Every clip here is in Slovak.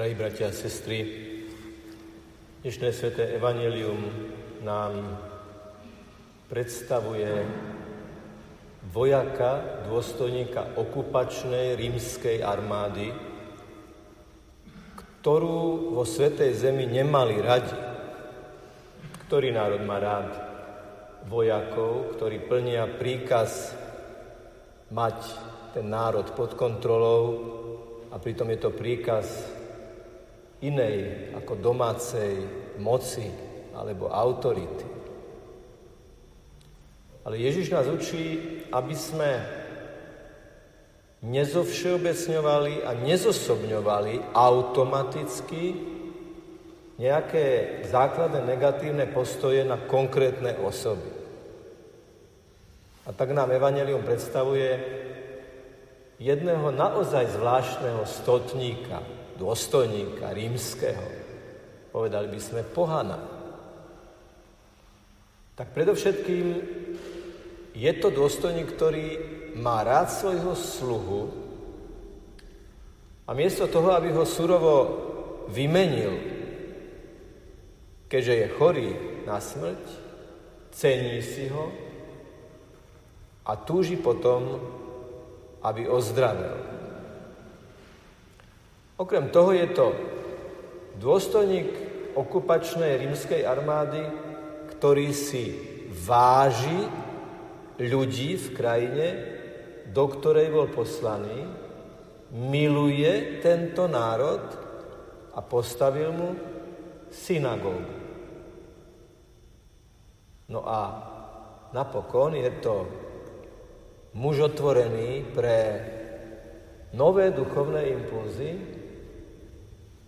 Drahí bratia a sestry, dnešné sveté evanelium nám predstavuje vojaka, dôstojníka okupačnej rímskej armády, ktorú vo Svetej Zemi nemali radi. Ktorý národ má rád vojakov, ktorí plnia príkaz mať ten národ pod kontrolou a pritom je to príkaz inej ako domácej moci alebo autority. Ale Ježiš nás učí, aby sme nezovšeobecňovali a nezosobňovali automaticky nejaké základné negatívne postoje na konkrétne osoby. A tak nám Evangelium predstavuje jedného naozaj zvláštneho stotníka, dôstojníka rímskeho, povedali by sme pohana. Tak predovšetkým je to dôstojník, ktorý má rád svojho sluhu a miesto toho, aby ho surovo vymenil, keďže je chorý na smrť, cení si ho a túži potom, aby ozdravil. Okrem toho je to dôstojník okupačnej rímskej armády, ktorý si váži ľudí v krajine, do ktorej bol poslaný, miluje tento národ a postavil mu synagógu. No a napokon je to muž otvorený pre nové duchovné impulzy,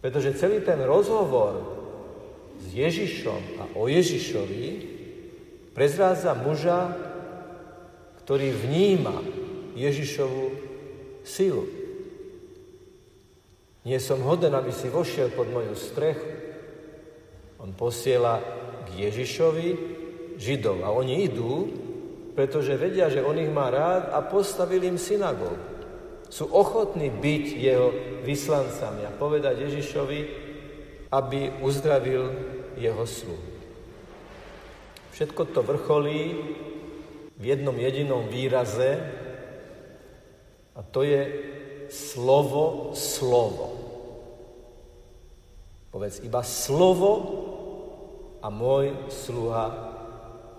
pretože celý ten rozhovor s Ježišom a o Ježišovi prezrádza muža, ktorý vníma Ježišovu silu. Nie som hoden, aby si vošiel pod moju strechu. On posiela k Ježišovi Židov a oni idú, pretože vedia, že on ich má rád a postavili im synagógu sú ochotní byť jeho vyslancami a povedať Ježišovi, aby uzdravil jeho sluhu. Všetko to vrcholí v jednom jedinom výraze a to je slovo, slovo. Povedz iba slovo a môj sluha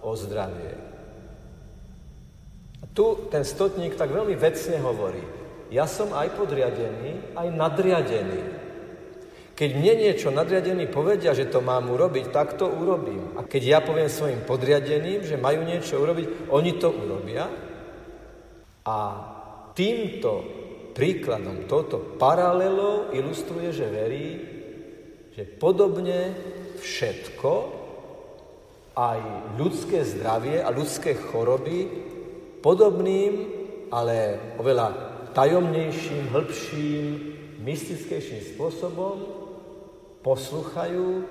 ozdravie. A tu ten stotník tak veľmi vecne hovorí ja som aj podriadený, aj nadriadený. Keď mne niečo nadriadení povedia, že to mám urobiť, tak to urobím. A keď ja poviem svojim podriadeným, že majú niečo urobiť, oni to urobia. A týmto príkladom, touto paralelou ilustruje, že verí, že podobne všetko, aj ľudské zdravie a ľudské choroby, podobným, ale oveľa tajomnejším, hĺbším, mystickejším spôsobom posluchajú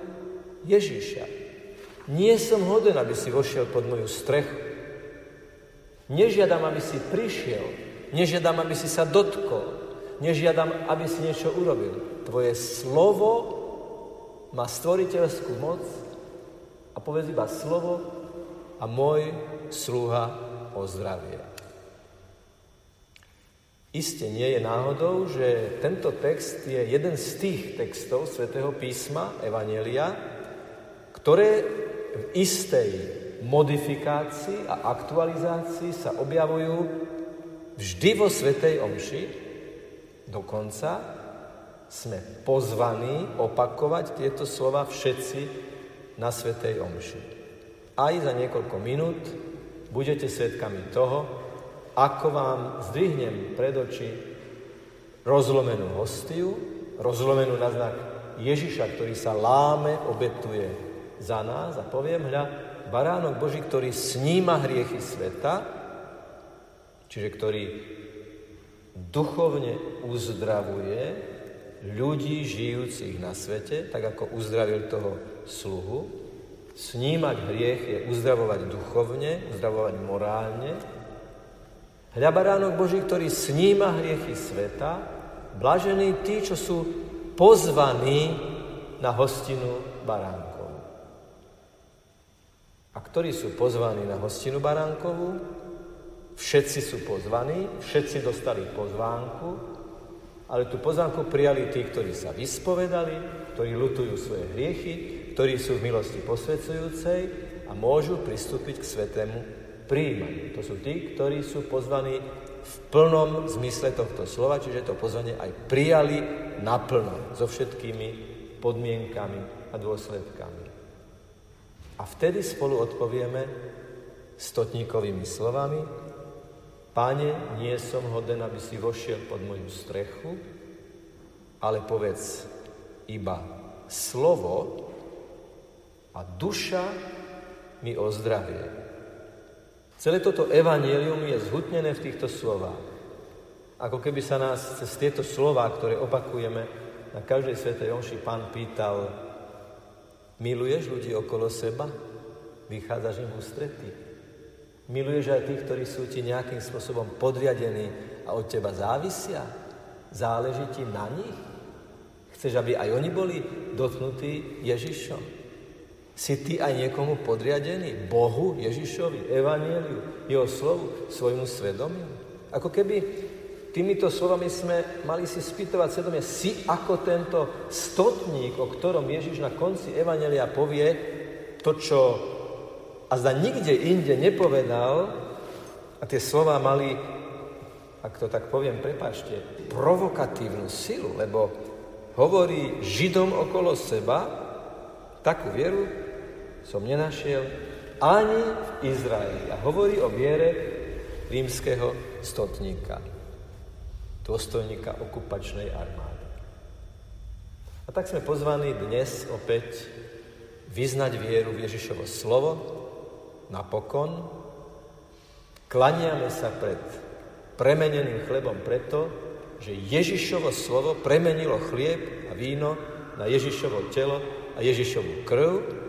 Ježiša. Nie som hoden, aby si vošiel pod moju strechu. Nežiadam, aby si prišiel. Nežiadam, aby si sa dotkol. Nežiadam, aby si niečo urobil. Tvoje slovo má stvoriteľskú moc a povedz iba slovo a môj sluha ozdravie. Isté nie je náhodou, že tento text je jeden z tých textov svätého písma, Evanelia, ktoré v istej modifikácii a aktualizácii sa objavujú vždy vo Svetej Omši. Dokonca sme pozvaní opakovať tieto slova všetci na Svetej Omši. Aj za niekoľko minút budete svetkami toho, ako vám zdvihnem pred oči rozlomenú hostiu, rozlomenú na znak Ježiša, ktorý sa láme, obetuje za nás a poviem, hľa, baránok Boží, ktorý sníma hriechy sveta, čiže ktorý duchovne uzdravuje ľudí žijúcich na svete, tak ako uzdravil toho sluhu. Snímať hriech je uzdravovať duchovne, uzdravovať morálne, Hľa baránok Boží, ktorý sníma hriechy sveta, blažení tí, čo sú pozvaní na hostinu baránkov. A ktorí sú pozvaní na hostinu baránkovú? Všetci sú pozvaní, všetci dostali pozvánku, ale tú pozvánku prijali tí, ktorí sa vyspovedali, ktorí lutujú svoje hriechy, ktorí sú v milosti posvedzujúcej a môžu pristúpiť k svetému príjmaniu. To sú tí, ktorí sú pozvaní v plnom zmysle tohto slova, čiže to pozvanie aj prijali naplno, so všetkými podmienkami a dôsledkami. A vtedy spolu odpovieme stotníkovými slovami, Pane, nie som hoden, aby si vošiel pod moju strechu, ale povedz iba slovo a duša mi ozdravie. Celé toto evanílium je zhutnené v týchto slovách. Ako keby sa nás cez tieto slová, ktoré opakujeme na každej svetej omši, pán pýtal, miluješ ľudí okolo seba? Vychádzaš im ústretí? Miluješ aj tých, ktorí sú ti nejakým spôsobom podriadení a od teba závisia? Záleží ti na nich? Chceš, aby aj oni boli dotknutí Ježišom? Si ty aj niekomu podriadený? Bohu, Ježišovi, Evanieliu, Jeho slovu, svojmu svedomiu? Ako keby týmito slovami sme mali si spýtovať svedomie, si ako tento stotník, o ktorom Ježiš na konci Evanelia povie to, čo a zda nikde inde nepovedal, a tie slova mali, ak to tak poviem, prepáčte, provokatívnu silu, lebo hovorí Židom okolo seba takú vieru, som nenašiel ani v Izraeli. A hovorí o viere rímskeho stotníka, dôstojníka okupačnej armády. A tak sme pozvaní dnes opäť vyznať vieru v Ježišovo slovo napokon. Klaniame sa pred premeneným chlebom preto, že Ježišovo slovo premenilo chlieb a víno na Ježišovo telo a Ježišovu krv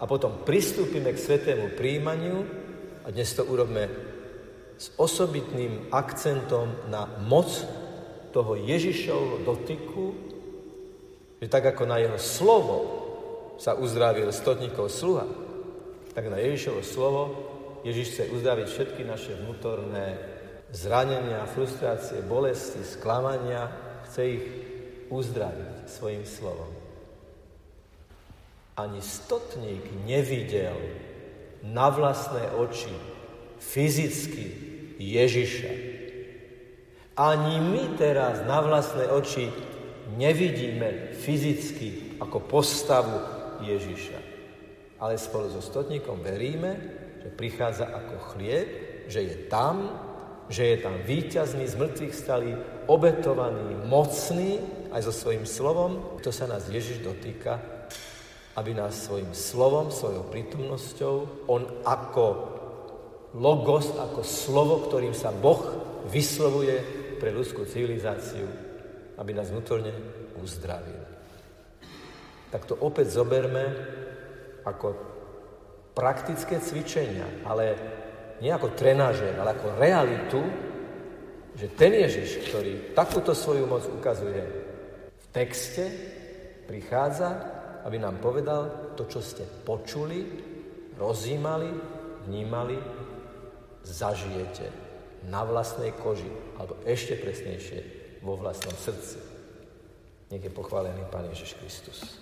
a potom pristúpime k svetému príjmaniu a dnes to urobme s osobitným akcentom na moc toho Ježišovho dotyku, že tak ako na jeho slovo sa uzdravil stotníkov sluha, tak na Ježišovo slovo Ježiš chce uzdraviť všetky naše vnútorné zranenia, frustrácie, bolesti, sklamania, chce ich uzdraviť svojim slovom ani stotník nevidel na vlastné oči fyzicky Ježiša. Ani my teraz na vlastné oči nevidíme fyzicky ako postavu Ježiša. Ale spolu so stotníkom veríme, že prichádza ako chlieb, že je tam, že je tam víťazný, z mŕtvych stalý, obetovaný, mocný, aj so svojím slovom, kto sa nás Ježiš dotýka, aby nás svojim slovom, svojou prítomnosťou, on ako logos, ako slovo, ktorým sa Boh vyslovuje pre ľudskú civilizáciu, aby nás vnútorne uzdravil. Tak to opäť zoberme ako praktické cvičenia, ale nie ako trenáže, ale ako realitu, že ten Ježiš, ktorý takúto svoju moc ukazuje v texte, prichádza aby nám povedal to, čo ste počuli, rozímali, vnímali, zažijete na vlastnej koži, alebo ešte presnejšie vo vlastnom srdci. Nech je pochválený Pán Ježiš Kristus.